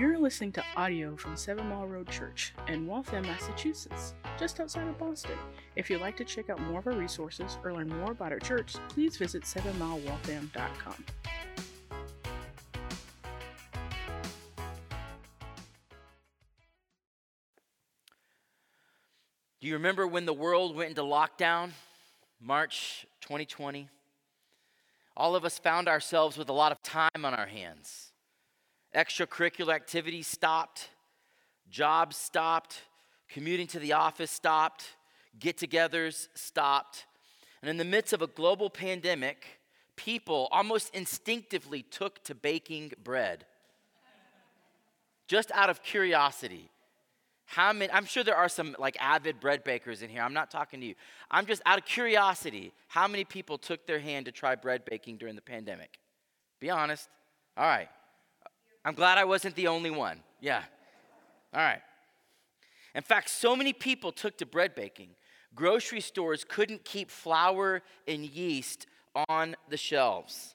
You're listening to audio from Seven Mile Road Church in Waltham, Massachusetts, just outside of Boston. If you'd like to check out more of our resources or learn more about our church, please visit sevenmilewaltham.com. Do you remember when the world went into lockdown? March 2020. All of us found ourselves with a lot of time on our hands. Extracurricular activities stopped, jobs stopped, commuting to the office stopped, get togethers stopped. And in the midst of a global pandemic, people almost instinctively took to baking bread. Just out of curiosity. How many, I'm sure there are some like avid bread bakers in here. I'm not talking to you. I'm just out of curiosity. How many people took their hand to try bread baking during the pandemic? Be honest. All right. I'm glad I wasn't the only one. Yeah. All right. In fact, so many people took to bread baking, grocery stores couldn't keep flour and yeast on the shelves.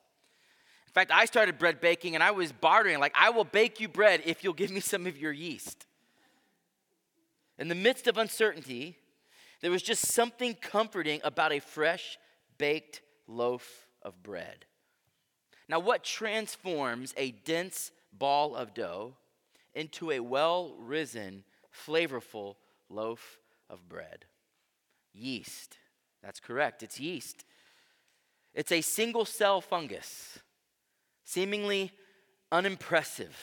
In fact, I started bread baking and I was bartering, like, I will bake you bread if you'll give me some of your yeast. In the midst of uncertainty, there was just something comforting about a fresh baked loaf of bread. Now, what transforms a dense ball of dough into a well risen, flavorful loaf of bread. Yeast. That's correct, it's yeast. It's a single cell fungus, seemingly unimpressive.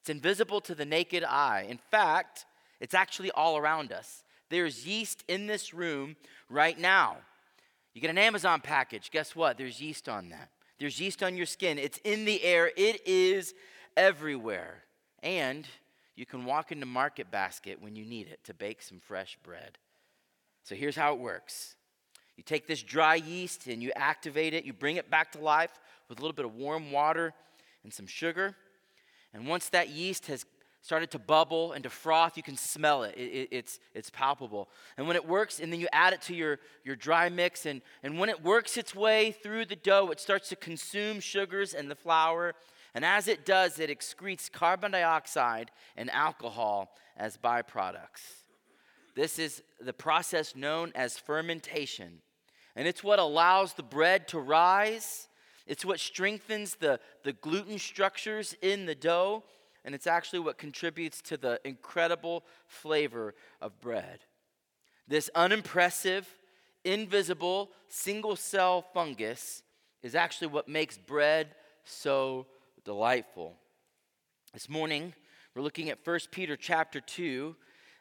It's invisible to the naked eye. In fact, it's actually all around us. There's yeast in this room right now. You get an Amazon package, guess what? There's yeast on that. There's yeast on your skin. It's in the air. It is everywhere. And you can walk into Market Basket when you need it to bake some fresh bread. So here's how it works you take this dry yeast and you activate it, you bring it back to life with a little bit of warm water and some sugar. And once that yeast has started to bubble and to froth, you can smell it. it, it it's, it's palpable. And when it works, and then you add it to your, your dry mix, and, and when it works its way through the dough, it starts to consume sugars and the flour and as it does, it excretes carbon dioxide and alcohol as byproducts. This is the process known as fermentation. And it's what allows the bread to rise. It's what strengthens the, the gluten structures in the dough. And it's actually what contributes to the incredible flavor of bread. This unimpressive, invisible, single cell fungus is actually what makes bread so delightful. This morning, we're looking at 1 Peter chapter 2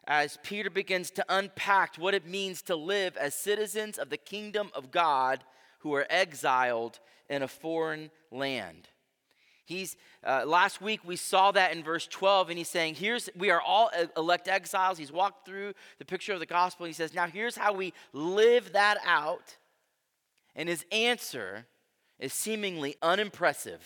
as Peter begins to unpack what it means to live as citizens of the kingdom of God who are exiled in a foreign land. He's uh, last week we saw that in verse 12, and he's saying, Here's we are all elect exiles. He's walked through the picture of the gospel, and he says, Now here's how we live that out. And his answer is seemingly unimpressive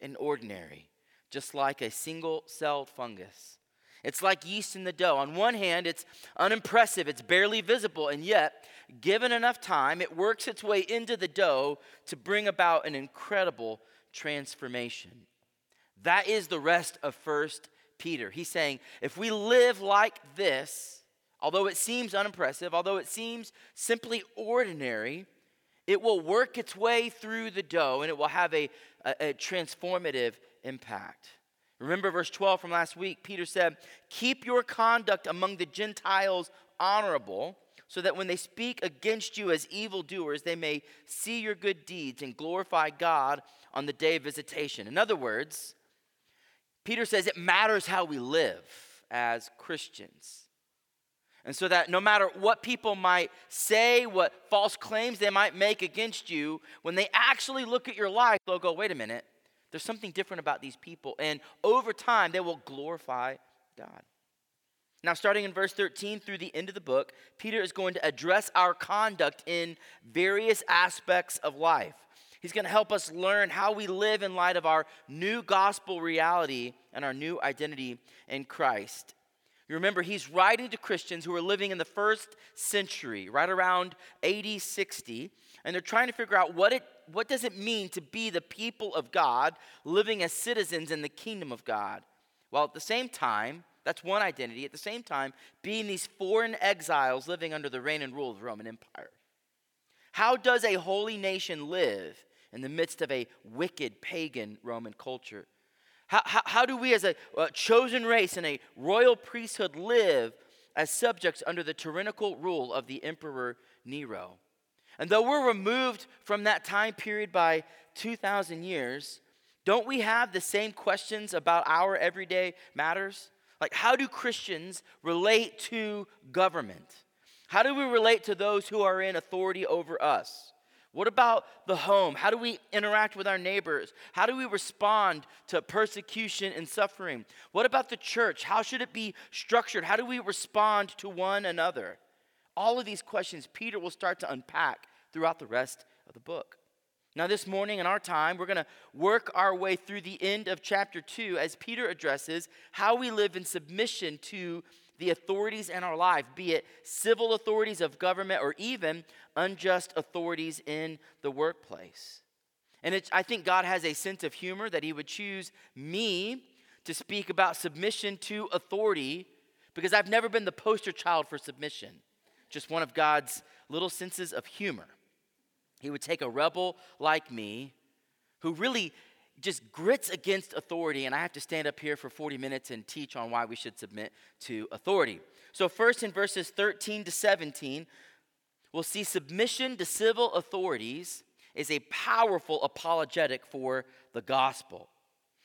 and ordinary, just like a single celled fungus. It's like yeast in the dough. On one hand, it's unimpressive, it's barely visible, and yet, given enough time, it works its way into the dough to bring about an incredible transformation. That is the rest of First Peter. He's saying, if we live like this, although it seems unimpressive, although it seems simply ordinary, it will work its way through the dough and it will have a, a, a transformative impact. Remember verse 12 from last week? Peter said, Keep your conduct among the Gentiles honorable, so that when they speak against you as evildoers, they may see your good deeds and glorify God on the day of visitation. In other words, Peter says it matters how we live as Christians. And so that no matter what people might say, what false claims they might make against you, when they actually look at your life, they'll go, wait a minute, there's something different about these people. And over time, they will glorify God. Now, starting in verse 13 through the end of the book, Peter is going to address our conduct in various aspects of life. He's going to help us learn how we live in light of our new gospel reality and our new identity in Christ. You remember, he's writing to Christians who are living in the first century, right around AD 60, and they're trying to figure out what, it, what does it mean to be the people of God living as citizens in the kingdom of God. while at the same time, that's one identity, at the same time, being these foreign exiles living under the reign and rule of the Roman Empire. How does a holy nation live in the midst of a wicked pagan Roman culture? How, how, how do we, as a, a chosen race and a royal priesthood, live as subjects under the tyrannical rule of the Emperor Nero? And though we're removed from that time period by 2,000 years, don't we have the same questions about our everyday matters? Like, how do Christians relate to government? How do we relate to those who are in authority over us? What about the home? How do we interact with our neighbors? How do we respond to persecution and suffering? What about the church? How should it be structured? How do we respond to one another? All of these questions Peter will start to unpack throughout the rest of the book. Now, this morning in our time, we're going to work our way through the end of chapter 2 as Peter addresses how we live in submission to the authorities in our life, be it civil authorities of government or even unjust authorities in the workplace. And I think God has a sense of humor that He would choose me to speak about submission to authority because I've never been the poster child for submission, just one of God's little senses of humor. He would take a rebel like me who really just grits against authority, and I have to stand up here for 40 minutes and teach on why we should submit to authority. So, first in verses 13 to 17, we'll see submission to civil authorities is a powerful apologetic for the gospel.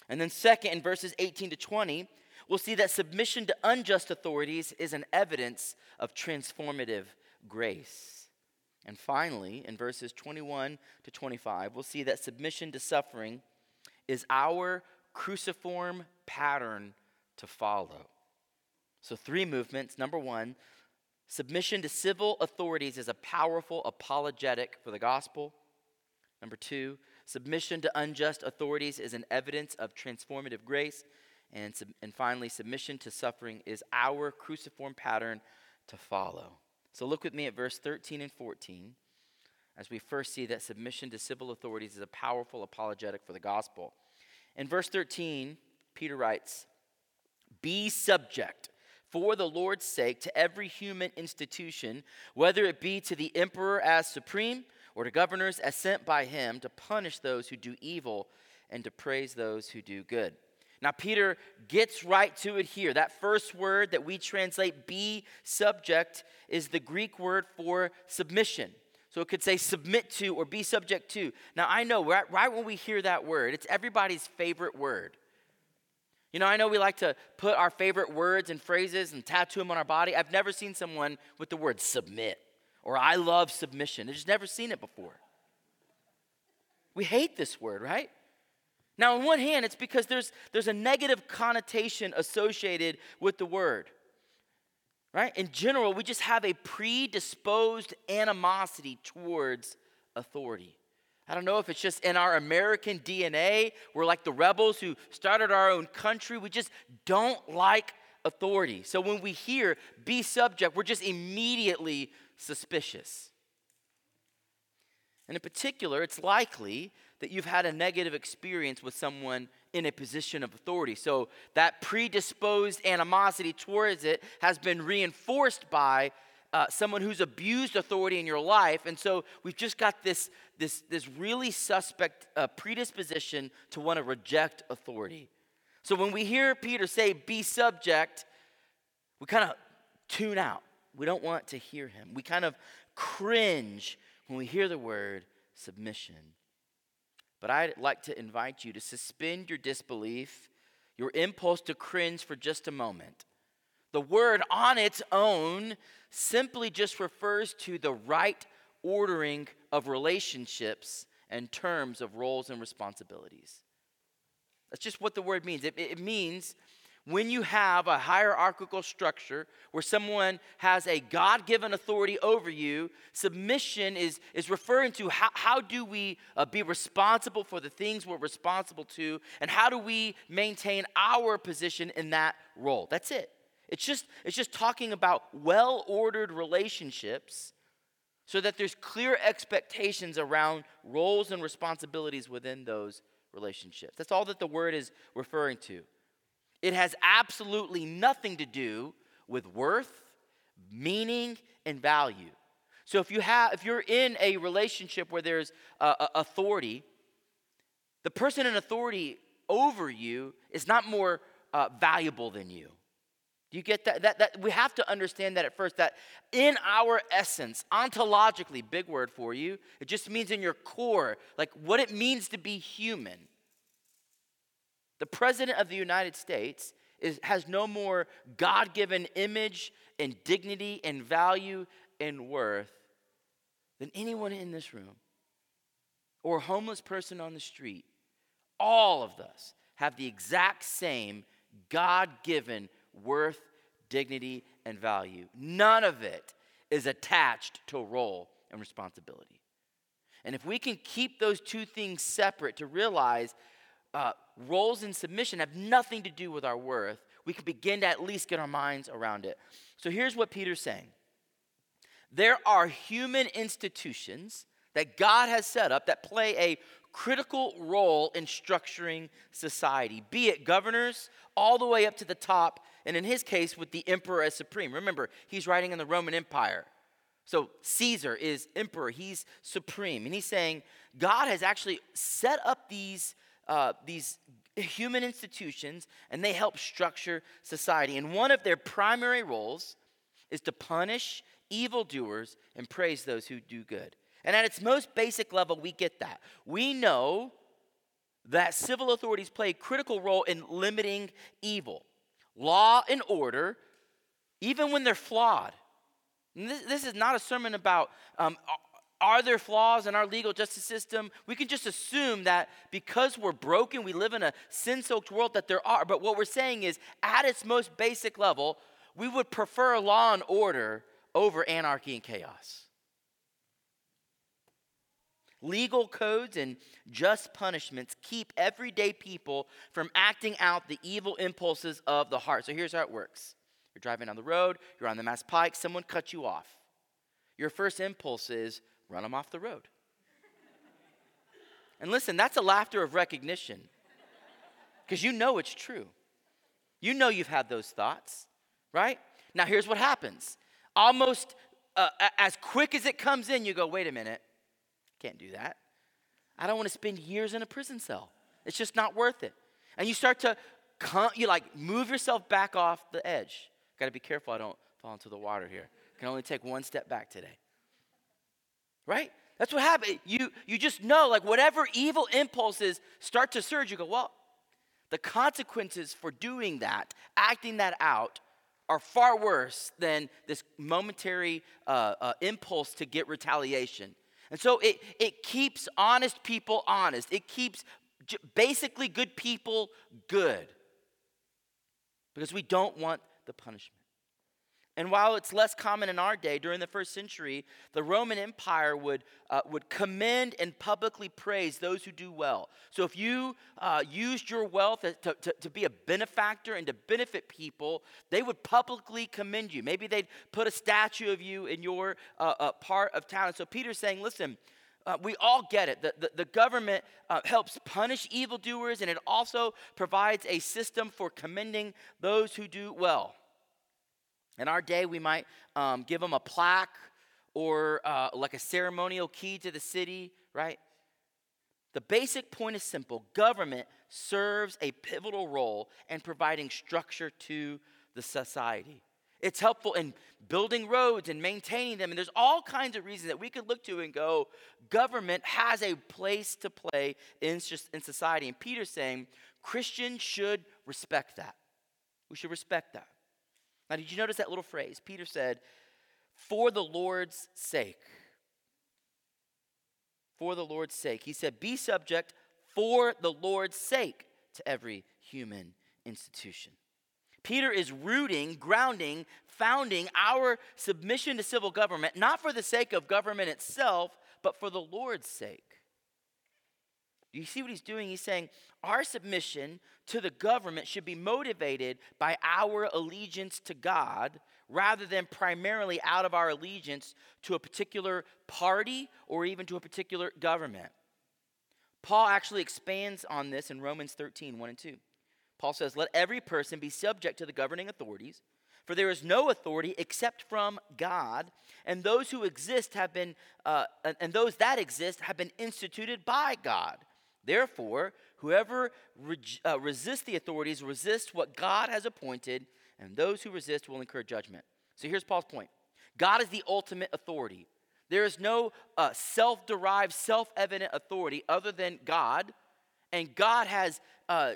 And then, second, in verses 18 to 20, we'll see that submission to unjust authorities is an evidence of transformative grace. And finally, in verses 21 to 25, we'll see that submission to suffering is our cruciform pattern to follow. So, three movements. Number one, submission to civil authorities is a powerful apologetic for the gospel. Number two, submission to unjust authorities is an evidence of transformative grace. And, and finally, submission to suffering is our cruciform pattern to follow. So, look with me at verse 13 and 14 as we first see that submission to civil authorities is a powerful apologetic for the gospel. In verse 13, Peter writes, Be subject for the Lord's sake to every human institution, whether it be to the emperor as supreme or to governors as sent by him to punish those who do evil and to praise those who do good. Now, Peter gets right to it here. That first word that we translate be subject is the Greek word for submission. So it could say submit to or be subject to. Now I know right, right when we hear that word, it's everybody's favorite word. You know, I know we like to put our favorite words and phrases and tattoo them on our body. I've never seen someone with the word submit or I love submission. I've just never seen it before. We hate this word, right? Now, on one hand, it's because there's, there's a negative connotation associated with the word right? In general, we just have a predisposed animosity towards authority. I don't know if it's just in our American DNA. We're like the rebels who started our own country. We just don't like authority. So when we hear be subject, we're just immediately suspicious. And in particular, it's likely that you've had a negative experience with someone in a position of authority. So that predisposed animosity towards it has been reinforced by uh, someone who's abused authority in your life. And so we've just got this, this, this really suspect uh, predisposition to want to reject authority. So when we hear Peter say, be subject, we kind of tune out. We don't want to hear him. We kind of cringe when we hear the word submission. But I'd like to invite you to suspend your disbelief, your impulse to cringe for just a moment. The word on its own simply just refers to the right ordering of relationships and terms of roles and responsibilities. That's just what the word means. It, it means when you have a hierarchical structure where someone has a God given authority over you, submission is, is referring to how, how do we uh, be responsible for the things we're responsible to, and how do we maintain our position in that role. That's it. It's just, it's just talking about well ordered relationships so that there's clear expectations around roles and responsibilities within those relationships. That's all that the word is referring to. It has absolutely nothing to do with worth, meaning, and value. So if you have if you're in a relationship where there's uh, authority, the person in authority over you is not more uh, valuable than you. Do you get that? that? That we have to understand that at first. That in our essence, ontologically, big word for you. It just means in your core, like what it means to be human. The president of the United States is, has no more God-given image and dignity and value and worth than anyone in this room or a homeless person on the street. All of us have the exact same God given worth, dignity, and value. None of it is attached to a role and responsibility. And if we can keep those two things separate to realize uh, roles in submission have nothing to do with our worth, we can begin to at least get our minds around it. So here's what Peter's saying there are human institutions that God has set up that play a critical role in structuring society, be it governors all the way up to the top, and in his case, with the emperor as supreme. Remember, he's writing in the Roman Empire. So Caesar is emperor, he's supreme. And he's saying God has actually set up these, uh, these human institutions and they help structure society. And one of their primary roles is to punish evildoers and praise those who do good. And at its most basic level, we get that. We know that civil authorities play a critical role in limiting evil. Law and order, even when they're flawed. This, this, is not a sermon about um, are there flaws in our legal justice system? We can just assume that because we're broken, we live in a sin soaked world, that there are. But what we're saying is, at its most basic level, we would prefer law and order over anarchy and chaos. Legal codes and just punishments keep everyday people from acting out the evil impulses of the heart. So here's how it works you're driving down the road, you're on the Mass Pike, someone cuts you off. Your first impulse is run them off the road. and listen, that's a laughter of recognition because you know it's true. You know you've had those thoughts, right? Now, here's what happens almost uh, as quick as it comes in, you go, wait a minute. Can't do that. I don't want to spend years in a prison cell. It's just not worth it. And you start to, you like move yourself back off the edge. Got to be careful I don't fall into the water here. Can only take one step back today. Right? That's what happened. You, you just know, like, whatever evil impulses start to surge, you go, well, the consequences for doing that, acting that out, are far worse than this momentary uh, uh, impulse to get retaliation. And so it, it keeps honest people honest. It keeps basically good people good. Because we don't want the punishment. And while it's less common in our day, during the first century, the Roman Empire would, uh, would commend and publicly praise those who do well. So if you uh, used your wealth to, to, to, be a benefactor and to benefit people, they would publicly commend you. Maybe they'd put a statue of you in your uh, uh part of town. And so Peter's saying, listen, uh, we all get it. The, the, the government uh, helps punish evildoers, and it also provides a system for commending those who do well. In our day, we might um, give them a plaque or uh, like a ceremonial key to the city, right? The basic point is simple government serves a pivotal role in providing structure to the society. It's helpful in building roads and maintaining them. And there's all kinds of reasons that we could look to and go, government has a place to play in, in society. And Peter's saying Christians should respect that. We should respect that. Now, did you notice that little phrase? Peter said, for the Lord's sake. For the Lord's sake. He said, be subject for the Lord's sake to every human institution. Peter is rooting, grounding, founding our submission to civil government, not for the sake of government itself, but for the Lord's sake. Do you see what he's doing? He's saying our submission to the government should be motivated by our allegiance to God rather than primarily out of our allegiance to a particular party or even to a particular government. Paul actually expands on this in Romans 13, 1 and 2. Paul says, Let every person be subject to the governing authorities, for there is no authority except from God, and those who exist have been, uh, and those that exist have been instituted by God. Therefore, whoever re- uh, resists the authorities resists what God has appointed, and those who resist will incur judgment. So here's Paul's point God is the ultimate authority. There is no uh, self derived, self evident authority other than God, and God has uh,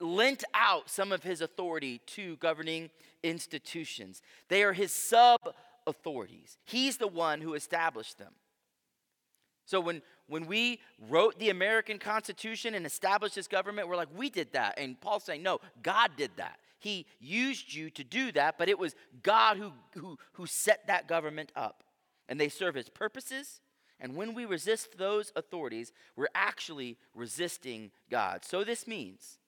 lent out some of his authority to governing institutions. They are his sub authorities. He's the one who established them. So when, when we wrote the American Constitution and established this government, we're like, we did that. And Paul's saying, no, God did that. He used you to do that, but it was God who, who, who set that government up. And they serve his purposes. And when we resist those authorities, we're actually resisting God. So this means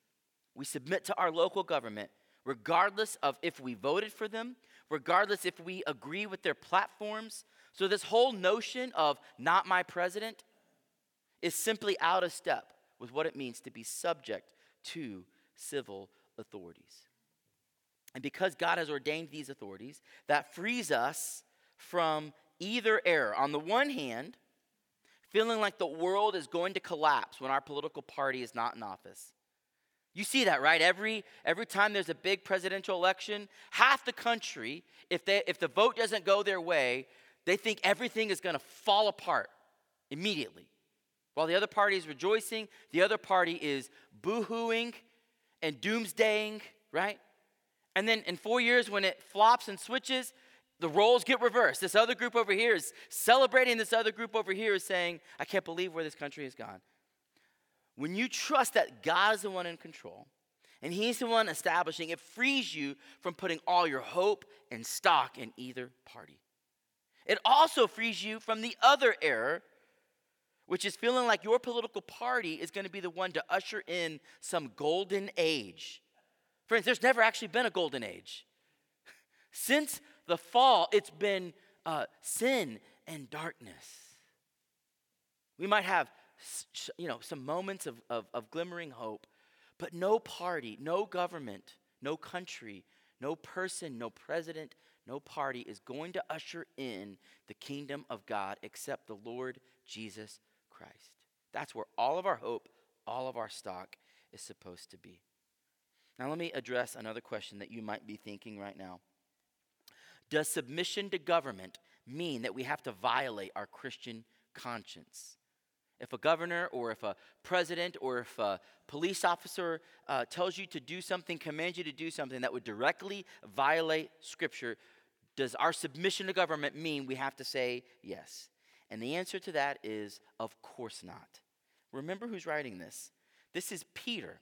we submit to our local government, regardless of if we voted for them, regardless if we agree with their platforms. So, this whole notion of not my president is simply out of step with what it means to be subject to civil authorities. And because God has ordained these authorities, that frees us from either error. On the one hand, feeling like the world is going to collapse when our political party is not in office. You see that, right? Every, every time there's a big presidential election, half the country, if, they, if the vote doesn't go their way, they think everything is going to fall apart immediately. While the other party is rejoicing, the other party is boo-hooing and doomsdaying, right? And then in four years, when it flops and switches, the roles get reversed. This other group over here is celebrating, this other group over here is saying, I can't believe where this country has gone. When you trust that God is the one in control and He's the one establishing, it frees you from putting all your hope and stock in either party. It also frees you from the other error, which is feeling like your political party is going to be the one to usher in some golden age. Friends, there's never actually been a golden age. Since the fall, it's been uh, sin and darkness. We might have you know, some moments of, of, of glimmering hope. But no party, no government, no country, no person, no president, no party is going to usher in the kingdom of God except the Lord Jesus Christ. That's where all of our hope, all of our stock is supposed to be. Now, let me address another question that you might be thinking right now. Does submission to government mean that we have to violate our Christian conscience? If a governor or if a president or if a police officer uh, tells you to do something, commands you to do something that would directly violate Scripture, does our submission to government mean we have to say yes? And the answer to that is, of course not. Remember who's writing this? This is Peter.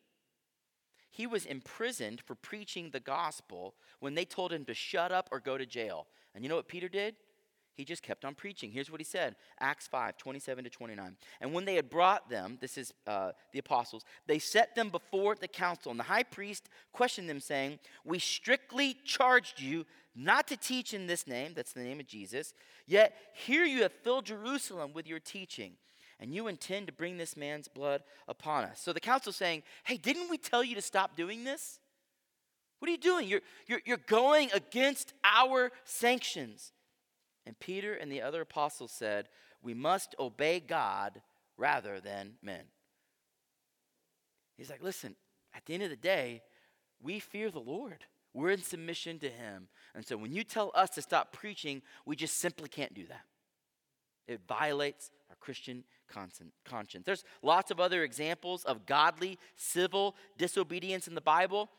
He was imprisoned for preaching the gospel when they told him to shut up or go to jail. And you know what Peter did? He just kept on preaching. Here's what he said Acts 5 27 to 29. And when they had brought them, this is uh, the apostles, they set them before the council. And the high priest questioned them, saying, We strictly charged you not to teach in this name, that's the name of Jesus, yet here you have filled Jerusalem with your teaching. And you intend to bring this man's blood upon us. So the council's saying, Hey, didn't we tell you to stop doing this? What are you doing? You're, you're, you're going against our sanctions. And Peter and the other apostles said, We must obey God rather than men. He's like, Listen, at the end of the day, we fear the Lord. We're in submission to Him. And so when you tell us to stop preaching, we just simply can't do that. It violates our Christian conscience. There's lots of other examples of godly civil disobedience in the Bible.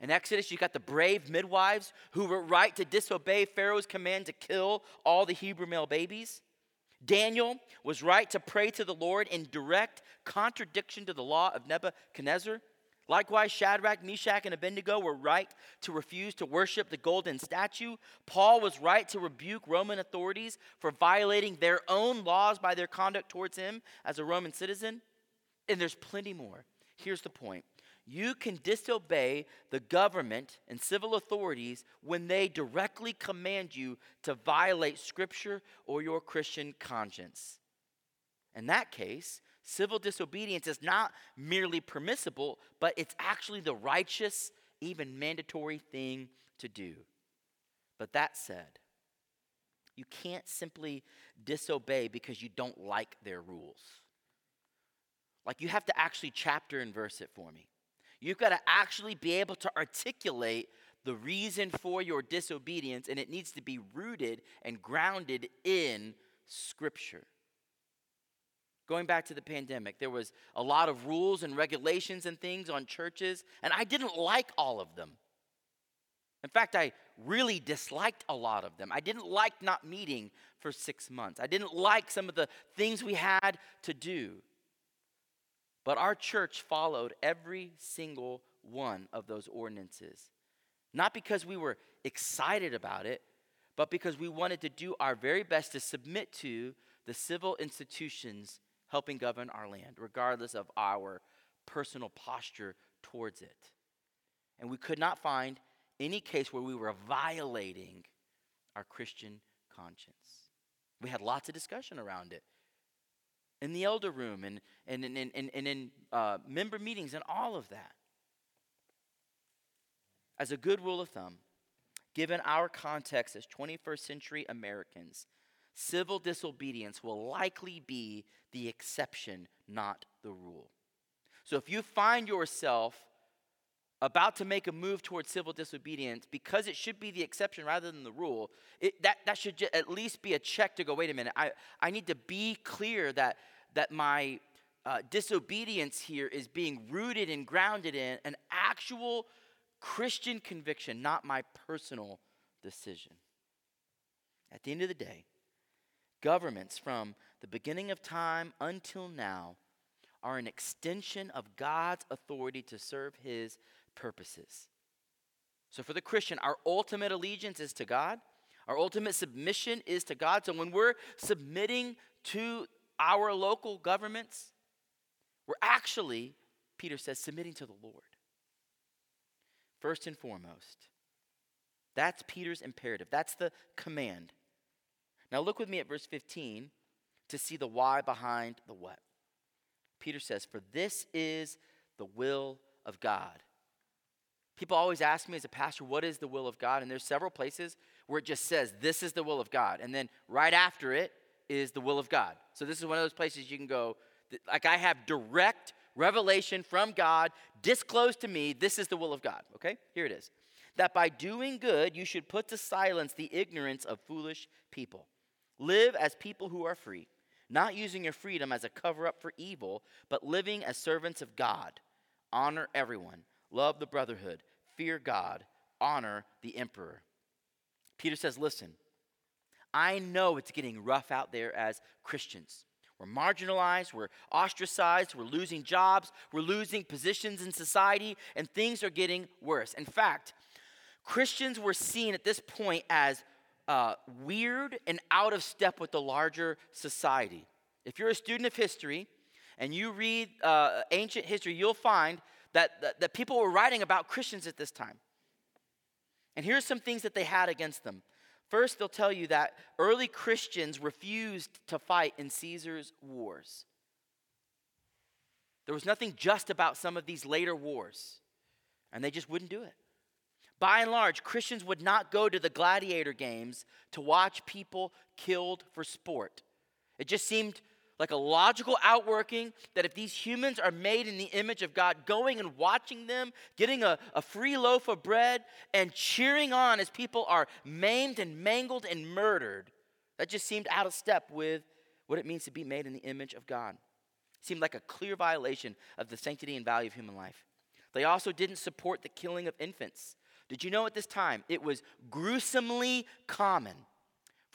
In Exodus, you've got the brave midwives who were right to disobey Pharaoh's command to kill all the Hebrew male babies. Daniel was right to pray to the Lord in direct contradiction to the law of Nebuchadnezzar. Likewise, Shadrach, Meshach, and Abednego were right to refuse to worship the golden statue. Paul was right to rebuke Roman authorities for violating their own laws by their conduct towards him as a Roman citizen. And there's plenty more. Here's the point you can disobey the government and civil authorities when they directly command you to violate Scripture or your Christian conscience. In that case, Civil disobedience is not merely permissible, but it's actually the righteous, even mandatory thing to do. But that said, you can't simply disobey because you don't like their rules. Like, you have to actually chapter and verse it for me. You've got to actually be able to articulate the reason for your disobedience, and it needs to be rooted and grounded in Scripture. Going back to the pandemic, there was a lot of rules and regulations and things on churches, and I didn't like all of them. In fact, I really disliked a lot of them. I didn't like not meeting for six months. I didn't like some of the things we had to do. But our church followed every single one of those ordinances. Not because we were excited about it, but because we wanted to do our very best to submit to the civil institutions helping govern our land, regardless of our personal posture towards it. And we could not find any case where we were violating our Christian conscience. We had lots of discussion around it in the elder room and, and, and, and, and in uh, member meetings and all of that. As a good rule of thumb, given our context as 21st century Americans, civil disobedience will likely be the exception, not the rule. So if you find yourself about to make a move towards civil disobedience, because it should be the exception rather than the rule, it, that, that should at least be a check to go, wait a minute, I, I need to be clear that, that my uh, disobedience here is being rooted and grounded in an actual Christian conviction, not my personal decision. At the end of the day, governments from the beginning of time until now are an extension of God's authority to serve his purposes. So, for the Christian, our ultimate allegiance is to God. Our ultimate submission is to God. So, when we're submitting to our local governments, we're actually, Peter says, submitting to the Lord. First and foremost, that's Peter's imperative. That's the command. Now, look with me at verse 15 to see the why behind the what. Peter says, For this is the will of God People always ask me as a pastor, what is the will of God? And there's several places where it just says, this is the will of God. And then right after it is the will of God. So this is one of those places you can go, like I have direct revelation from God disclosed to me, this is the will of God. Okay? Here it is. That by doing good, you should put to silence the ignorance of foolish people. Live as people who are free, not using your freedom as a cover up for evil, but living as servants of God. Honor everyone love the brotherhood, fear God, honor the emperor. Peter says, Listen, I know it's getting rough out there as Christians. We're marginalized, we're ostracized, we're losing jobs, we're losing positions in society, and things are getting worse. In fact, Christians were seen at this point as uh, weird and out of step with the larger society. If you're a student of history and you read uh, ancient history, you'll find that, that, that people were writing about Christians at this time. And here's some things that they had against them. First, they'll tell you that early Christians refused to fight in Caesar's wars. There was nothing just about some of these later wars, and they just wouldn't do it. By and large, Christians would not go to the gladiator games to watch people killed for sport. It just seemed like a logical outworking that if these humans are made in the image of God, going and watching them, getting a, a free loaf of bread, and cheering on as people are maimed and mangled and murdered, that just seemed out of step with what it means to be made in the image of God. It seemed like a clear violation of the sanctity and value of human life. They also didn't support the killing of infants. Did you know at this time it was gruesomely common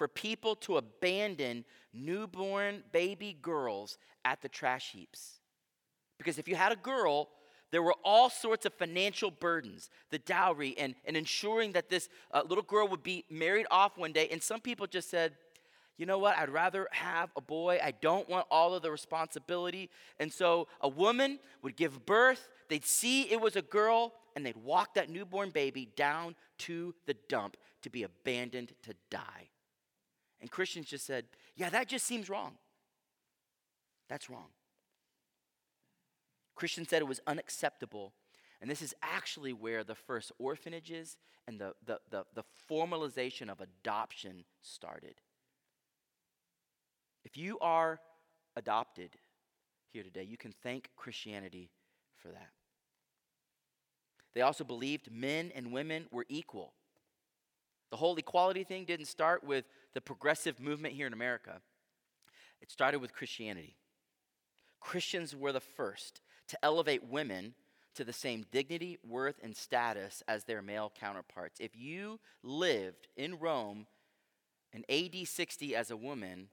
for people to abandon newborn baby girls at the trash heaps. Because if you had a girl, there were all sorts of financial burdens the dowry and, and ensuring that this uh, little girl would be married off one day. And some people just said, you know what? I'd rather have a boy. I don't want all of the responsibility. And so a woman would give birth, they'd see it was a girl, and they'd walk that newborn baby down to the dump to be abandoned to die. And Christians just said, yeah, that just seems wrong. That's wrong. Christians said it was unacceptable. And this is actually where the first orphanages and the, the, the, the formalization of adoption started. If you are adopted here today, you can thank Christianity for that. They also believed men and women were equal. The whole equality thing didn't start with the progressive movement here in America, it started with Christianity. Christians were the first to elevate women to the same dignity, worth, and status as their male counterparts. If you lived in Rome in AD 60 as a woman,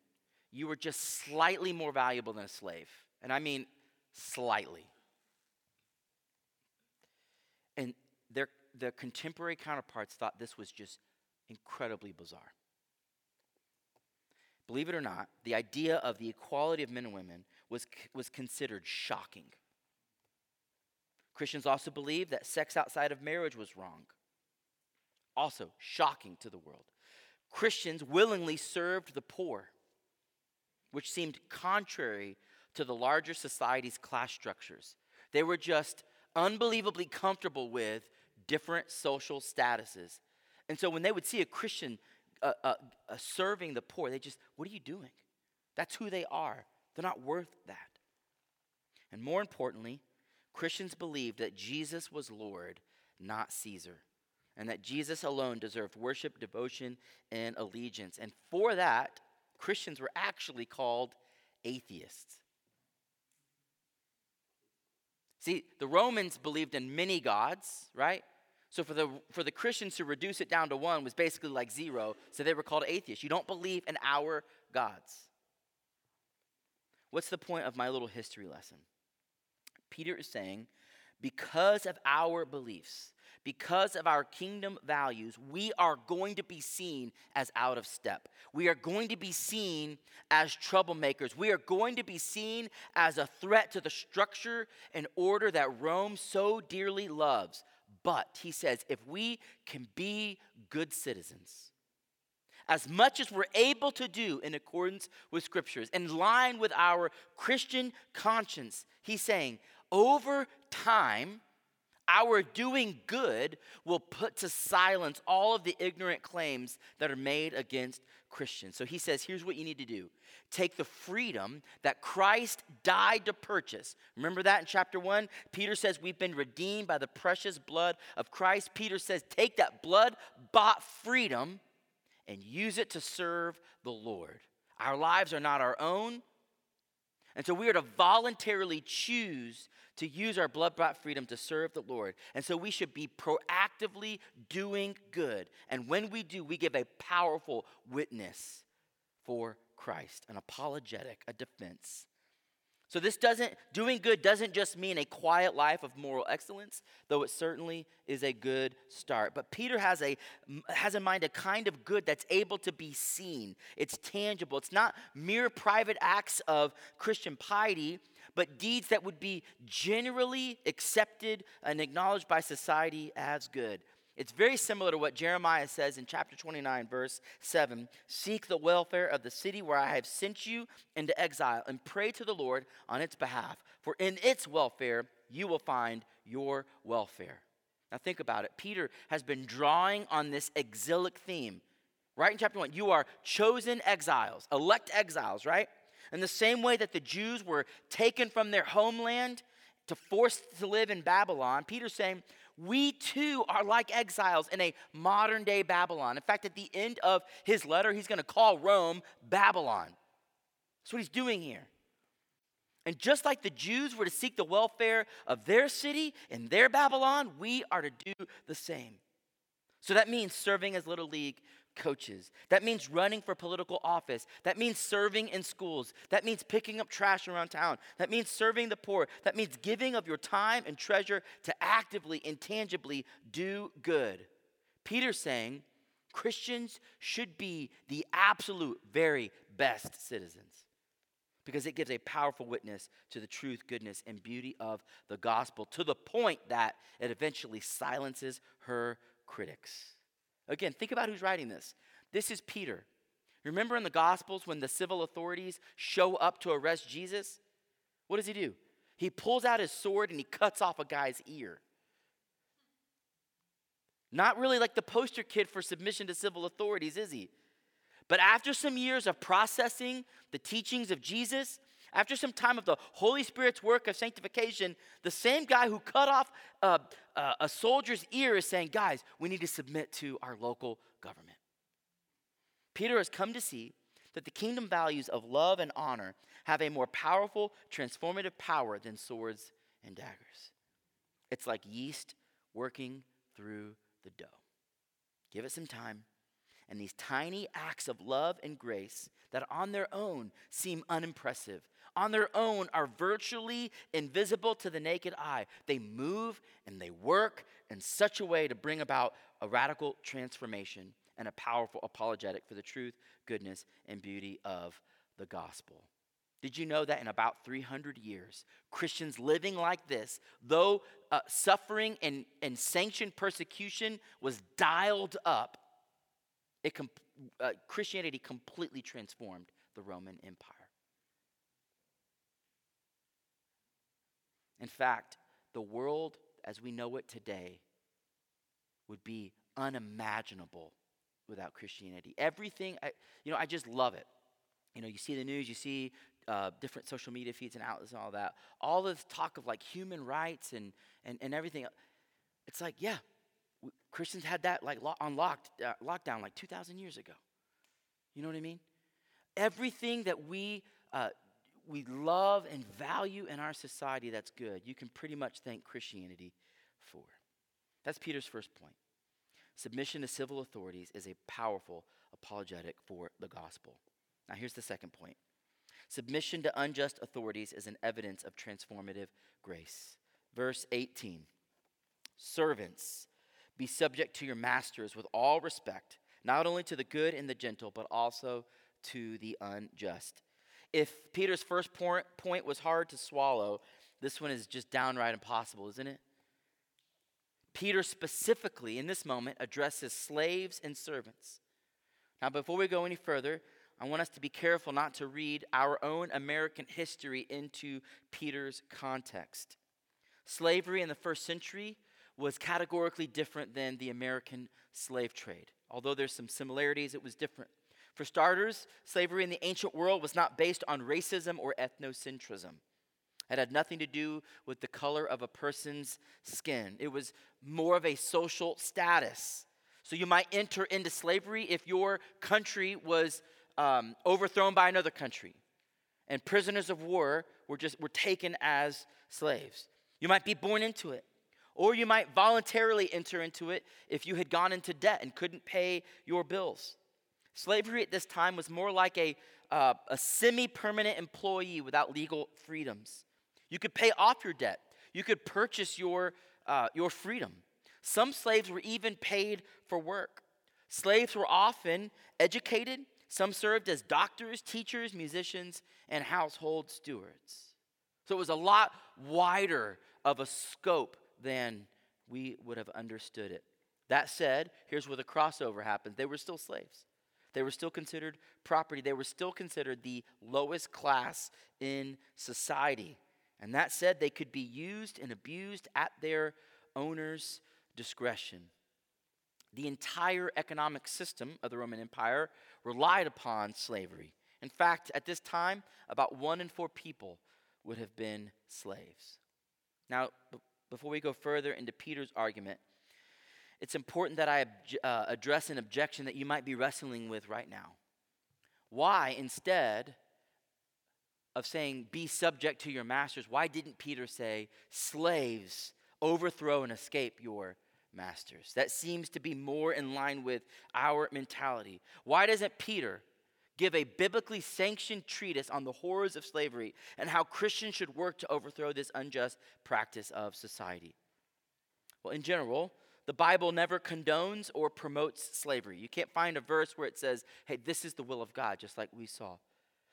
you were just slightly more valuable than a slave. And I mean slightly. And their, their contemporary counterparts thought this was just incredibly bizarre. Believe it or not, the idea of the equality of men and women was, was considered shocking. Christians also believed that sex outside of marriage was wrong. Also, shocking to the world. Christians willingly served the poor, which seemed contrary to the larger society's class structures. They were just unbelievably comfortable with different social statuses. And so when they would see a Christian uh, uh, uh, serving the poor, they just, what are you doing? That's who they are. They're not worth that. And more importantly, Christians believed that Jesus was Lord, not Caesar, and that Jesus alone deserved worship, devotion, and allegiance. And for that, Christians were actually called atheists. See, the Romans believed in many gods, right? So for the for the Christians to reduce it down to one was basically like zero, so they were called atheists. You don't believe in our gods. What's the point of my little history lesson? Peter is saying, because of our beliefs, because of our kingdom values, we are going to be seen as out of step. We are going to be seen as troublemakers. We are going to be seen as a threat to the structure and order that Rome so dearly loves. But, he says, if we can be good citizens, as much as we're able to do in accordance with scriptures, in line with our Christian conscience, he's saying, over time, our doing good will put to silence all of the ignorant claims that are made against Christians. So he says, here's what you need to do take the freedom that Christ died to purchase. Remember that in chapter 1? Peter says, We've been redeemed by the precious blood of Christ. Peter says, Take that blood bought freedom and use it to serve the Lord. Our lives are not our own. And so we are to voluntarily choose to use our blood bought freedom to serve the Lord. And so we should be proactively doing good. And when we do, we give a powerful witness for Christ, an apologetic, a defense. So this doesn't doing good doesn't just mean a quiet life of moral excellence, though it certainly is a good start. But Peter has a has in mind a kind of good that's able to be seen. It's tangible. It's not mere private acts of Christian piety, but deeds that would be generally accepted and acknowledged by society as good. It's very similar to what Jeremiah says in chapter 29, verse 7 Seek the welfare of the city where I have sent you into exile, and pray to the Lord on its behalf, for in its welfare you will find your welfare. Now, think about it. Peter has been drawing on this exilic theme. Right in chapter 1, you are chosen exiles, elect exiles, right? In the same way that the Jews were taken from their homeland to forced to live in Babylon, Peter's saying, we too are like exiles in a modern day Babylon. In fact, at the end of his letter, he's going to call Rome Babylon. That's what he's doing here. And just like the Jews were to seek the welfare of their city and their Babylon, we are to do the same. So that means serving as Little League coaches. That means running for political office. That means serving in schools. That means picking up trash around town. That means serving the poor. That means giving of your time and treasure to actively and tangibly do good. Peter's saying Christians should be the absolute very best citizens because it gives a powerful witness to the truth, goodness, and beauty of the gospel to the point that it eventually silences her critics. Again, think about who's writing this. This is Peter. Remember in the Gospels when the civil authorities show up to arrest Jesus? What does he do? He pulls out his sword and he cuts off a guy's ear. Not really like the poster kid for submission to civil authorities, is he? But after some years of processing the teachings of Jesus, after some time of the Holy Spirit's work of sanctification, the same guy who cut off a, a, a, soldier's ear is saying, Guys, we need to submit to our local government. Peter has come to see that the kingdom values of love and honor have a more powerful, transformative power than swords and daggers. It's like yeast working through the dough. Give it some time, and these tiny acts of love and grace that on their own seem unimpressive, on their own are virtually invisible to the naked eye, they move and they work in such a way to bring about a radical transformation and a powerful apologetic for the truth, goodness, and beauty of the gospel. Did you know that in about 300 years, Christians living like this, though uh, suffering and, and sanctioned persecution was dialed up, it com- uh, Christianity completely transformed the Roman Empire. In fact, the world as we know it today would be unimaginable without Christianity. Everything, I, you know, I just love it. You know, you see the news, you see uh, different social media feeds and outlets and all that. All this talk of like human rights and, and, and everything. It's like, yeah, Christians had that like lo- on locked, uh, lockdown like 2,000 years ago. You know what I mean? Everything that we, uh, we love and value in our society that's good, you can pretty much thank Christianity for. That's Peter's first point. Submission to civil authorities is a powerful apologetic for the gospel. Now, here's the second point submission to unjust authorities is an evidence of transformative grace. Verse 18 Servants, be subject to your masters with all respect, not only to the good and the gentle, but also to the unjust. If Peter's first point was hard to swallow, this one is just downright impossible, isn't it? Peter specifically, in this moment, addresses slaves and servants. Now, before we go any further, I want us to be careful not to read our own American history into Peter's context. Slavery in the first century was categorically different than the American slave trade. Although there's some similarities, it was different. For starters, slavery in the ancient world was not based on racism or ethnocentrism. It had nothing to do with the color of a person's skin. It was more of a social status. So you might enter into slavery if your country was um, overthrown by another country, and prisoners of war were just were taken as slaves. You might be born into it. Or you might voluntarily enter into it if you had gone into debt and couldn't pay your bills. Slavery at this time was more like a, uh, a semi permanent employee without legal freedoms. You could pay off your debt, you could purchase your, uh, your freedom. Some slaves were even paid for work. Slaves were often educated, some served as doctors, teachers, musicians, and household stewards. So it was a lot wider of a scope than we would have understood it. That said, here's where the crossover happened. They were still slaves. They were still considered property. They were still considered the lowest class in society. And that said, they could be used and abused at their owner's discretion. The entire economic system of the Roman Empire relied upon slavery. In fact, at this time, about one in four people would have been slaves. Now, before we go further into Peter's argument, it's important that I uh, address an objection that you might be wrestling with right now. Why, instead of saying, be subject to your masters, why didn't Peter say, slaves, overthrow and escape your masters? That seems to be more in line with our mentality. Why doesn't Peter give a biblically sanctioned treatise on the horrors of slavery and how Christians should work to overthrow this unjust practice of society. Well, in general, the Bible never condones or promotes slavery. You can't find a verse where it says, hey, this is the will of God, just like we saw.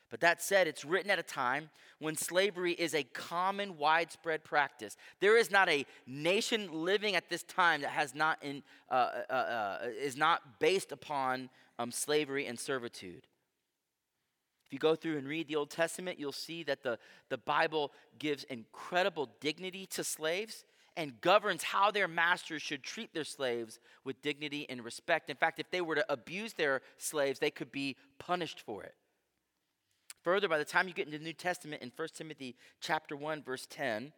But that said, it's written at a time when slavery is a common, widespread practice. There is not a nation living at this time that has not in, uh, uh, uh, is not based upon um, slavery and servitude. If you go through and read the Old Testament, you'll see that the, the Bible gives incredible dignity to slaves and governs how their masters should treat their slaves with dignity and respect. In fact, if they were to abuse their slaves, they could be punished for it. Further, by the time you get into the New Testament in 1 Timothy chapter 1 verse 10,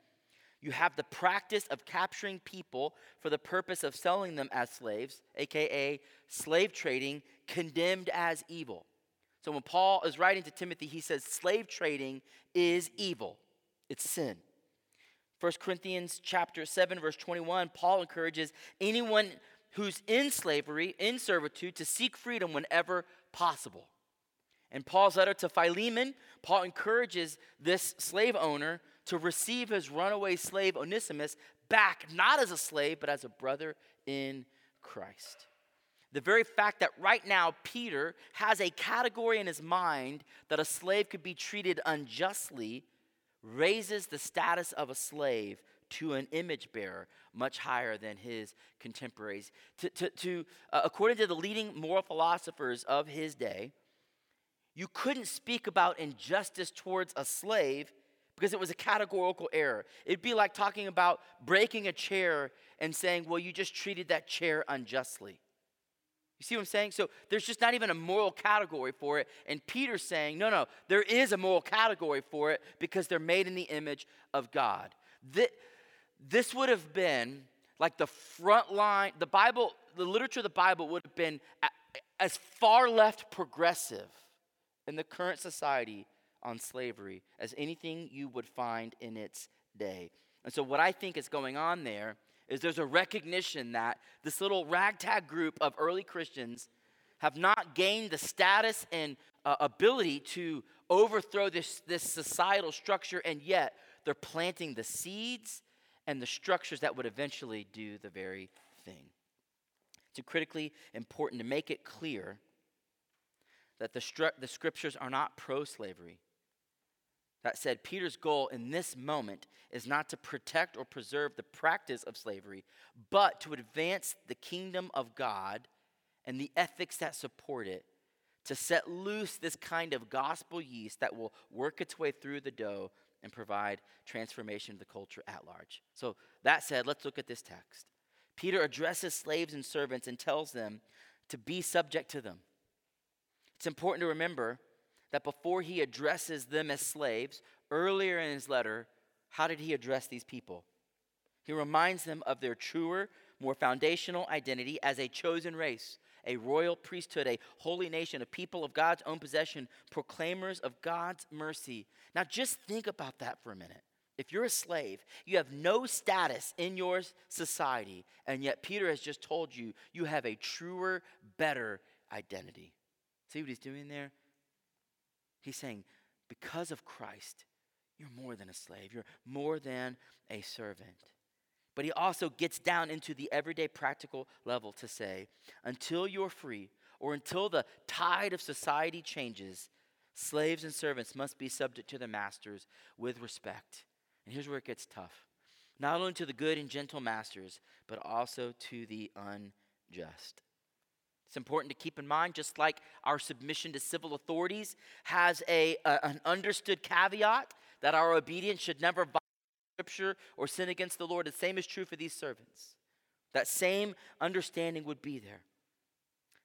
you have the practice of capturing people for the purpose of selling them as slaves, aka slave trading, condemned as evil. So when Paul is writing to Timothy, he says slave trading is evil. It's sin. 1 Corinthians chapter 7 verse 21, Paul encourages anyone who's in slavery, in servitude to seek freedom whenever possible. In Paul's letter to Philemon, Paul encourages this slave owner to receive his runaway slave Onesimus back, not as a slave, but as a brother in Christ. The very fact that right now Peter has a category in his mind that a slave could be treated unjustly raises the status of a slave to an image bearer much higher than his contemporaries. To, to, to uh, according to the leading moral philosophers of his day, you couldn't speak about injustice towards a slave because it was a categorical error. It'd be like talking about breaking a chair and saying, well, you just treated that chair unjustly. You see what I'm saying? So there's just not even a moral category for it. And Peter's saying, no, no, there is a moral category for it because they're made in the image of God. This would have been like the front line, the Bible, the literature of the Bible would have been as far left progressive in the current society on slavery as anything you would find in its day. And so, what I think is going on there is there's a recognition that this little ragtag group of early Christians have not gained the status and uh, ability to overthrow this, this societal structure, and yet they're planting the seeds and the structures that would eventually do the very thing. It's critically important to make it clear that the, stru- the scriptures are not pro slavery, that said, Peter's goal in this moment is not to protect or preserve the practice of slavery, but to advance the kingdom of God and the ethics that support it, to set loose this kind of gospel yeast that will work its way through the dough and provide transformation to the culture at large. So, that said, let's look at this text. Peter addresses slaves and servants and tells them to be subject to them. It's important to remember that before he addresses them as slaves, earlier in his letter, how did he address these people? He reminds them of their truer, more foundational identity as a chosen race, a royal priesthood, a holy nation, a people of God's own possession, proclaimers of God's mercy. Now, just think about that for a minute. If you're a slave, you have no status in your society, and yet Peter has just told you you have a truer, better identity. See what he's doing there? He's saying, because of Christ, you're more than a slave, you're more than a servant. But he also gets down into the everyday practical level to say, until you're free, or until the tide of society changes, slaves and servants must be subject to their masters with respect. And here's where it gets tough not only to the good and gentle masters, but also to the unjust. It's important to keep in mind, just like our submission to civil authorities has a, a an understood caveat that our obedience should never violate Scripture or sin against the Lord. The same is true for these servants. That same understanding would be there.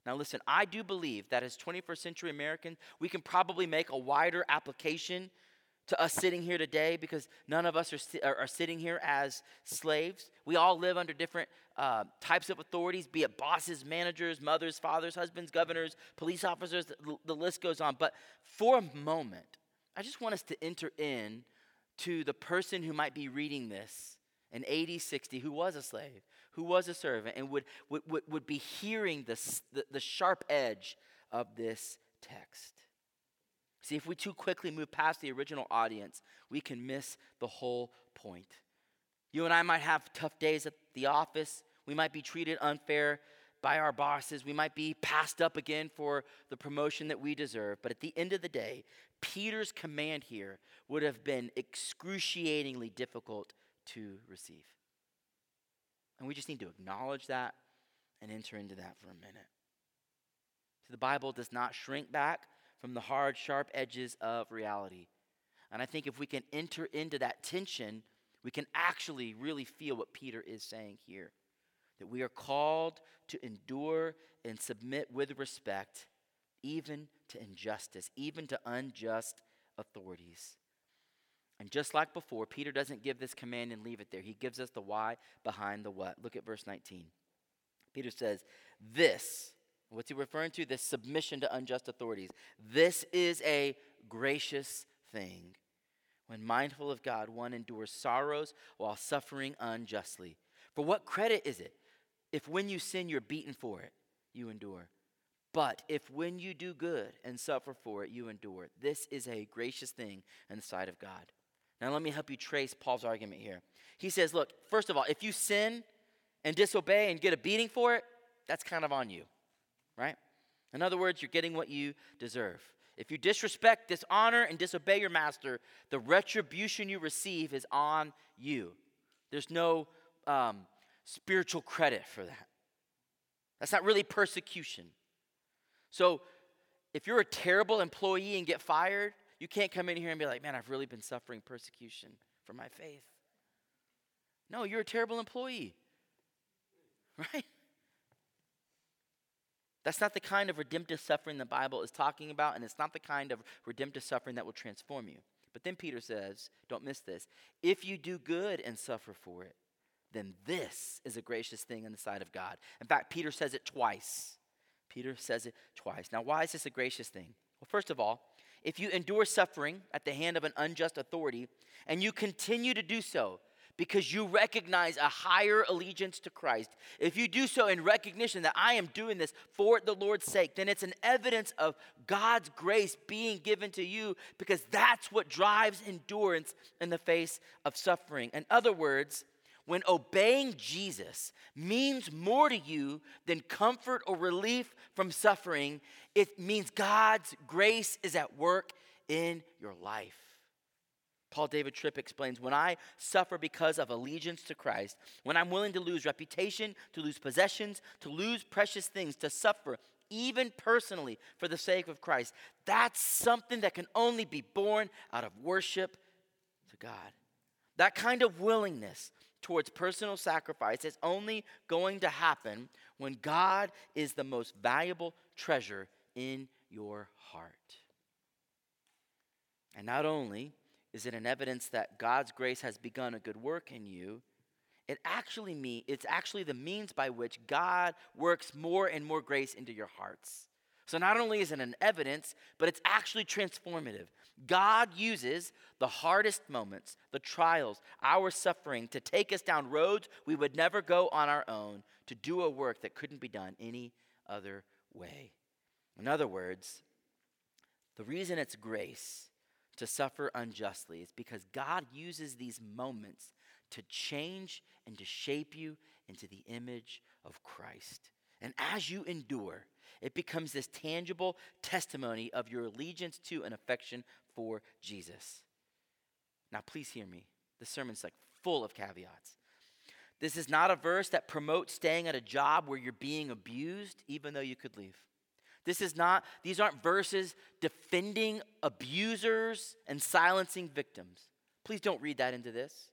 Now, listen, I do believe that as 21st century Americans, we can probably make a wider application to us sitting here today because none of us are, are, are sitting here as slaves. We all live under different uh, types of authorities, be it bosses, managers, mothers, fathers, husbands, governors, police officers, the, the list goes on. But for a moment, I just want us to enter in to the person who might be reading this in 80, 60, who was a slave, who was a servant, and would, would, would, would be hearing the, the sharp edge of this text. See, if we too quickly move past the original audience, we can miss the whole point. You and I might have tough days at the office. We might be treated unfair by our bosses. We might be passed up again for the promotion that we deserve. But at the end of the day, Peter's command here would have been excruciatingly difficult to receive. And we just need to acknowledge that and enter into that for a minute. So the Bible does not shrink back from the hard, sharp edges of reality. And I think if we can enter into that tension, we can actually really feel what Peter is saying here. That we are called to endure and submit with respect, even to injustice, even to unjust authorities. And just like before, Peter doesn't give this command and leave it there. He gives us the why behind the what. Look at verse 19. Peter says, This, what's he referring to? This submission to unjust authorities. This is a gracious thing. When mindful of God, one endures sorrows while suffering unjustly. For what credit is it if when you sin, you're beaten for it, you endure? But if when you do good and suffer for it, you endure, this is a gracious thing in the sight of God. Now, let me help you trace Paul's argument here. He says, Look, first of all, if you sin and disobey and get a beating for it, that's kind of on you, right? In other words, you're getting what you deserve. If you disrespect, dishonor, and disobey your master, the retribution you receive is on you. There's no um, spiritual credit for that. That's not really persecution. So, if you're a terrible employee and get fired, you can't come in here and be like, man, I've really been suffering persecution for my faith. No, you're a terrible employee. Right? That's not the kind of redemptive suffering the Bible is talking about, and it's not the kind of redemptive suffering that will transform you. But then Peter says, don't miss this if you do good and suffer for it, then this is a gracious thing in the sight of God. In fact, Peter says it twice. Peter says it twice. Now, why is this a gracious thing? Well, first of all, if you endure suffering at the hand of an unjust authority and you continue to do so, because you recognize a higher allegiance to Christ, if you do so in recognition that I am doing this for the Lord's sake, then it's an evidence of God's grace being given to you because that's what drives endurance in the face of suffering. In other words, when obeying Jesus means more to you than comfort or relief from suffering, it means God's grace is at work in your life. Paul David Tripp explains when I suffer because of allegiance to Christ, when I'm willing to lose reputation, to lose possessions, to lose precious things, to suffer even personally for the sake of Christ, that's something that can only be born out of worship to God. That kind of willingness towards personal sacrifice is only going to happen when God is the most valuable treasure in your heart. And not only is it an evidence that God's grace has begun a good work in you, it actually me it's actually the means by which God works more and more grace into your hearts. So not only is it an evidence, but it's actually transformative. God uses the hardest moments, the trials, our suffering to take us down roads we would never go on our own to do a work that couldn't be done any other way. In other words, the reason it's grace to suffer unjustly is because God uses these moments to change and to shape you into the image of Christ. And as you endure, it becomes this tangible testimony of your allegiance to and affection for Jesus. Now, please hear me. The sermon's like full of caveats. This is not a verse that promotes staying at a job where you're being abused, even though you could leave. This is not, these aren't verses defending abusers and silencing victims. Please don't read that into this.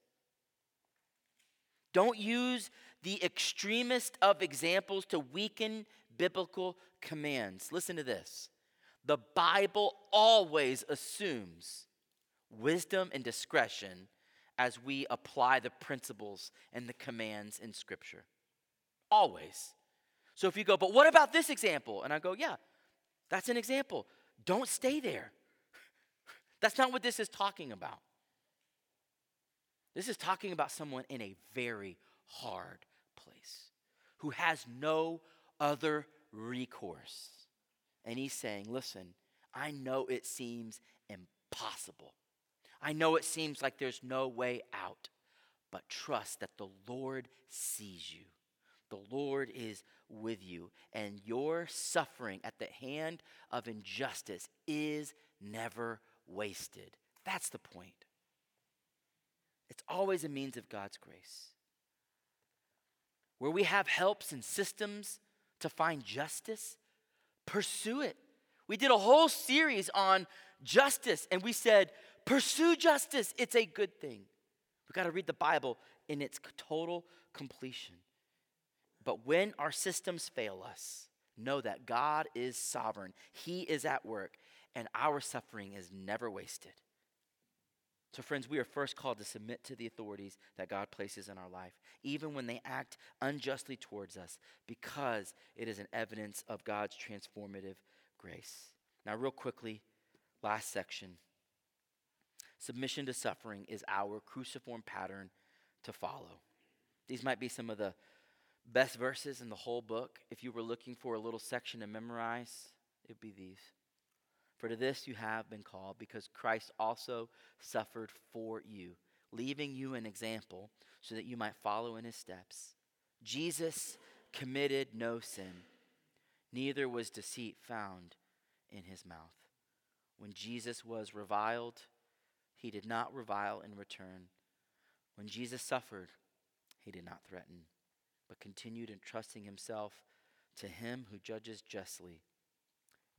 Don't use the extremest of examples to weaken biblical commands. Listen to this. The Bible always assumes wisdom and discretion as we apply the principles and the commands in Scripture. Always. So if you go, but what about this example? And I go, yeah, that's an example. Don't stay there. That's not what this is talking about. This is talking about someone in a very hard place who has no other recourse. And he's saying, Listen, I know it seems impossible. I know it seems like there's no way out, but trust that the Lord sees you. The Lord is with you, and your suffering at the hand of injustice is never wasted. That's the point. It's always a means of God's grace. Where we have helps and systems to find justice, pursue it We did a whole series on justice, and we said, pursue justice. It's a good thing. We've got to read the Bible in its total completion. But when our systems fail us, know that God is sovereign, He is at work, and our suffering is never wasted. So, friends, we are first called to submit to the authorities that God places in our life, even when they act unjustly towards us, because it is an evidence of God's transformative grace. Now, real quickly, last section. Submission to suffering is our cruciform pattern to follow. These might be some of the best verses in the whole book. If you were looking for a little section to memorize, it would be these. For to this you have been called, because Christ also suffered for you, leaving you an example so that you might follow in his steps. Jesus committed no sin, neither was deceit found in his mouth. When Jesus was reviled, he did not revile in return. When Jesus suffered, he did not threaten, but continued entrusting himself to him who judges justly.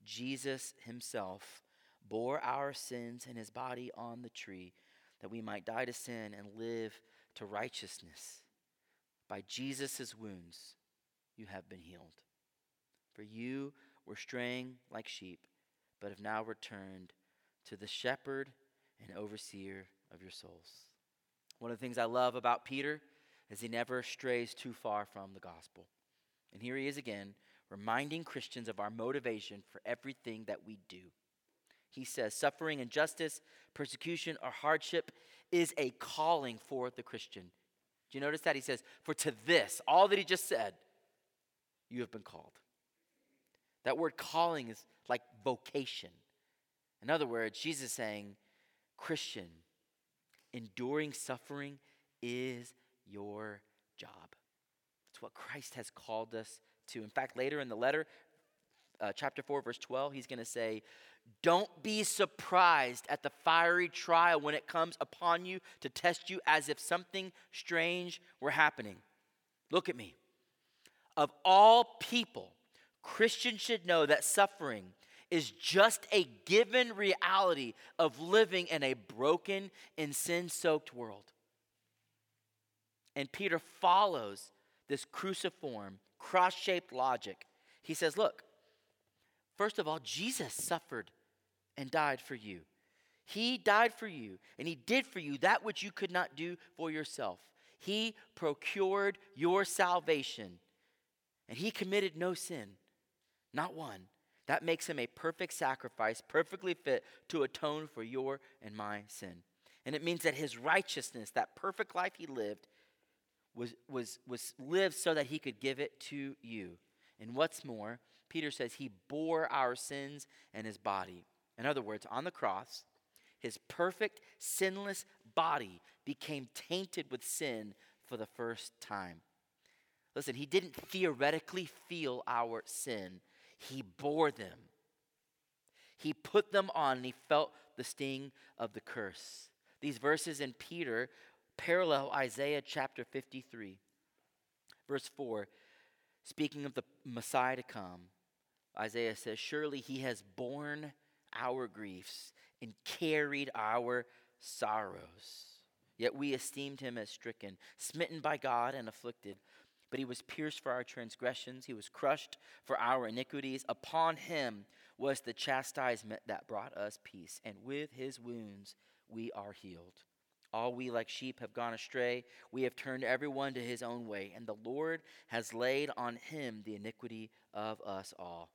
Jesus himself bore our sins in his body on the tree that we might die to sin and live to righteousness. By Jesus' wounds, you have been healed. For you were straying like sheep, but have now returned to the shepherd and overseer of your souls. One of the things I love about Peter is he never strays too far from the gospel. And here he is again reminding Christians of our motivation for everything that we do. He says, suffering, injustice, persecution, or hardship is a calling for the Christian. Do you notice that? He says, For to this, all that he just said, you have been called. That word calling is like vocation. In other words, Jesus is saying, Christian, enduring suffering is your job. It's what Christ has called us to. In fact, later in the letter, uh, chapter 4, verse 12, he's going to say, Don't be surprised at the fiery trial when it comes upon you to test you as if something strange were happening. Look at me. Of all people, Christians should know that suffering is just a given reality of living in a broken and sin soaked world. And Peter follows this cruciform cross shaped logic. He says, Look, first of all, Jesus suffered and died for you. He died for you, and He did for you that which you could not do for yourself. He procured your salvation, and He committed no sin, not one. That makes Him a perfect sacrifice, perfectly fit to atone for your and my sin. And it means that His righteousness, that perfect life He lived, was, was, was lived so that he could give it to you. And what's more, Peter says he bore our sins in his body. In other words, on the cross, his perfect, sinless body became tainted with sin for the first time. Listen, he didn't theoretically feel our sin, he bore them. He put them on and he felt the sting of the curse. These verses in Peter parallel Isaiah chapter 53, verse 4. Speaking of the Messiah to come, Isaiah says, Surely he has borne our griefs and carried our sorrows. Yet we esteemed him as stricken, smitten by God, and afflicted. But he was pierced for our transgressions, he was crushed for our iniquities. Upon him was the chastisement that brought us peace, and with his wounds we are healed. All we like sheep have gone astray. We have turned everyone to his own way, and the Lord has laid on him the iniquity of us all.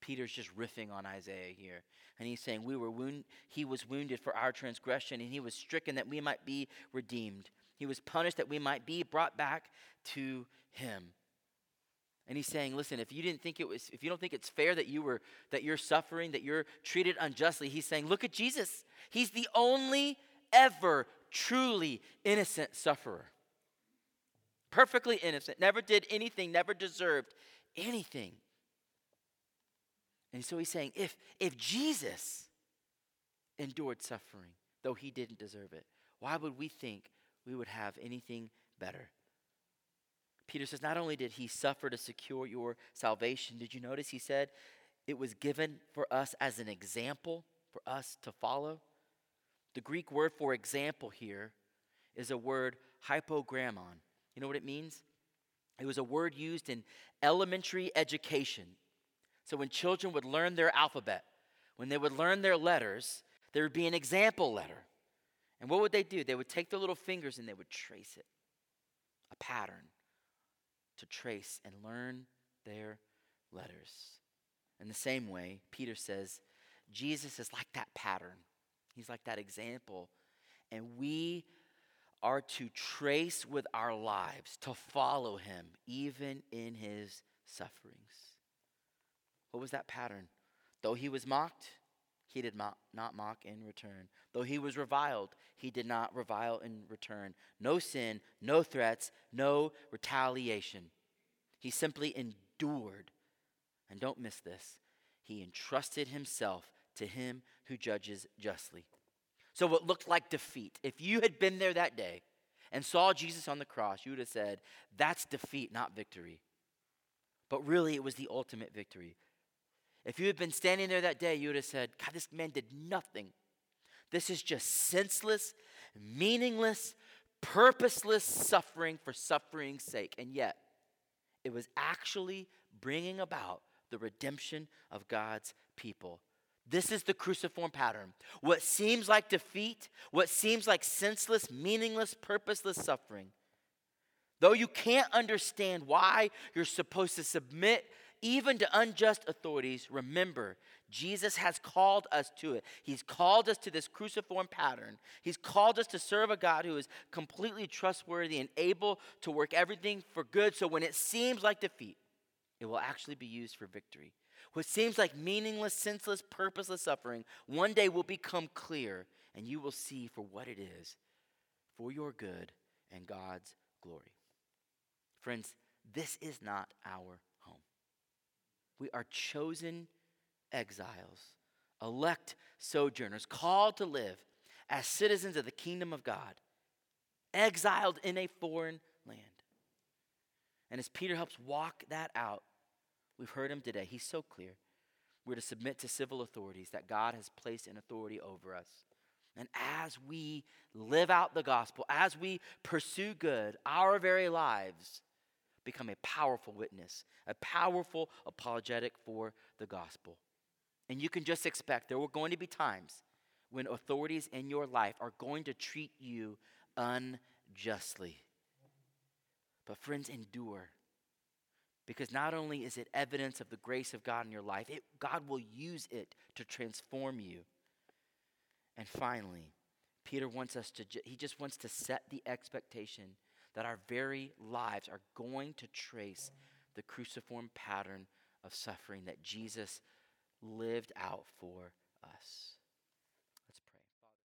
Peter's just riffing on Isaiah here. And he's saying, we were wound- He was wounded for our transgression, and he was stricken that we might be redeemed. He was punished that we might be brought back to him. And he's saying, listen, if you didn't think it was, if you don't think it's fair that you were, that you're suffering, that you're treated unjustly, he's saying, look at Jesus. He's the only ever truly innocent sufferer. Perfectly innocent, never did anything, never deserved anything. And so he's saying if, if Jesus endured suffering, though he didn't deserve it, why would we think we would have anything better? Peter says, not only did he suffer to secure your salvation, did you notice he said, it was given for us as an example for us to follow. The Greek word for example here is a word hypogrammon. You know what it means? It was a word used in elementary education. So when children would learn their alphabet, when they would learn their letters, there would be an example letter. And what would they do? They would take their little fingers and they would trace it, a pattern to trace and learn their letters. In the same way, Peter says, Jesus is like that pattern. He's like that example. And we are to trace with our lives, to follow him, even in his sufferings. What was that pattern? Though he was mocked, he did not, mock in return. Though he was reviled, he did not revile in return. No sin, no threats, no retaliation. He simply endured. And don't miss this. He entrusted himself to him who judges justly. So, what looked like defeat, if you had been there that day and saw Jesus on the cross, you would have said, That's defeat, not victory. But really, it was the ultimate victory. If you had been standing there that day, you would have said, God, this man did nothing. This is just senseless, meaningless, purposeless suffering for suffering's sake. And yet, it was actually bringing about the redemption of God's people. This is the cruciform pattern. What seems like defeat, what seems like senseless, meaningless, purposeless suffering, though you can't understand why you're supposed to submit even to unjust authorities, remember, Jesus has called us to it. He's called us to this cruciform pattern. He's called us to serve a God who is completely trustworthy and able to work everything for good. So when it seems like defeat, it will actually be used for victory. What seems like meaningless, senseless, purposeless suffering one day will become clear, and you will see for what it is for your good and God's glory. Friends, this is not our home. We are chosen exiles, elect sojourners, called to live as citizens of the kingdom of God, exiled in a foreign land. And as Peter helps walk that out, We've heard him today. He's so clear. We're to submit to civil authorities that God has placed in authority over us. And as we live out the gospel, as we pursue good, our very lives become a powerful witness, a powerful apologetic for the gospel. And you can just expect there are going to be times when authorities in your life are going to treat you unjustly. But, friends, endure. Because not only is it evidence of the grace of God in your life, it, God will use it to transform you. And finally, Peter wants us to, he just wants to set the expectation that our very lives are going to trace the cruciform pattern of suffering that Jesus lived out for us.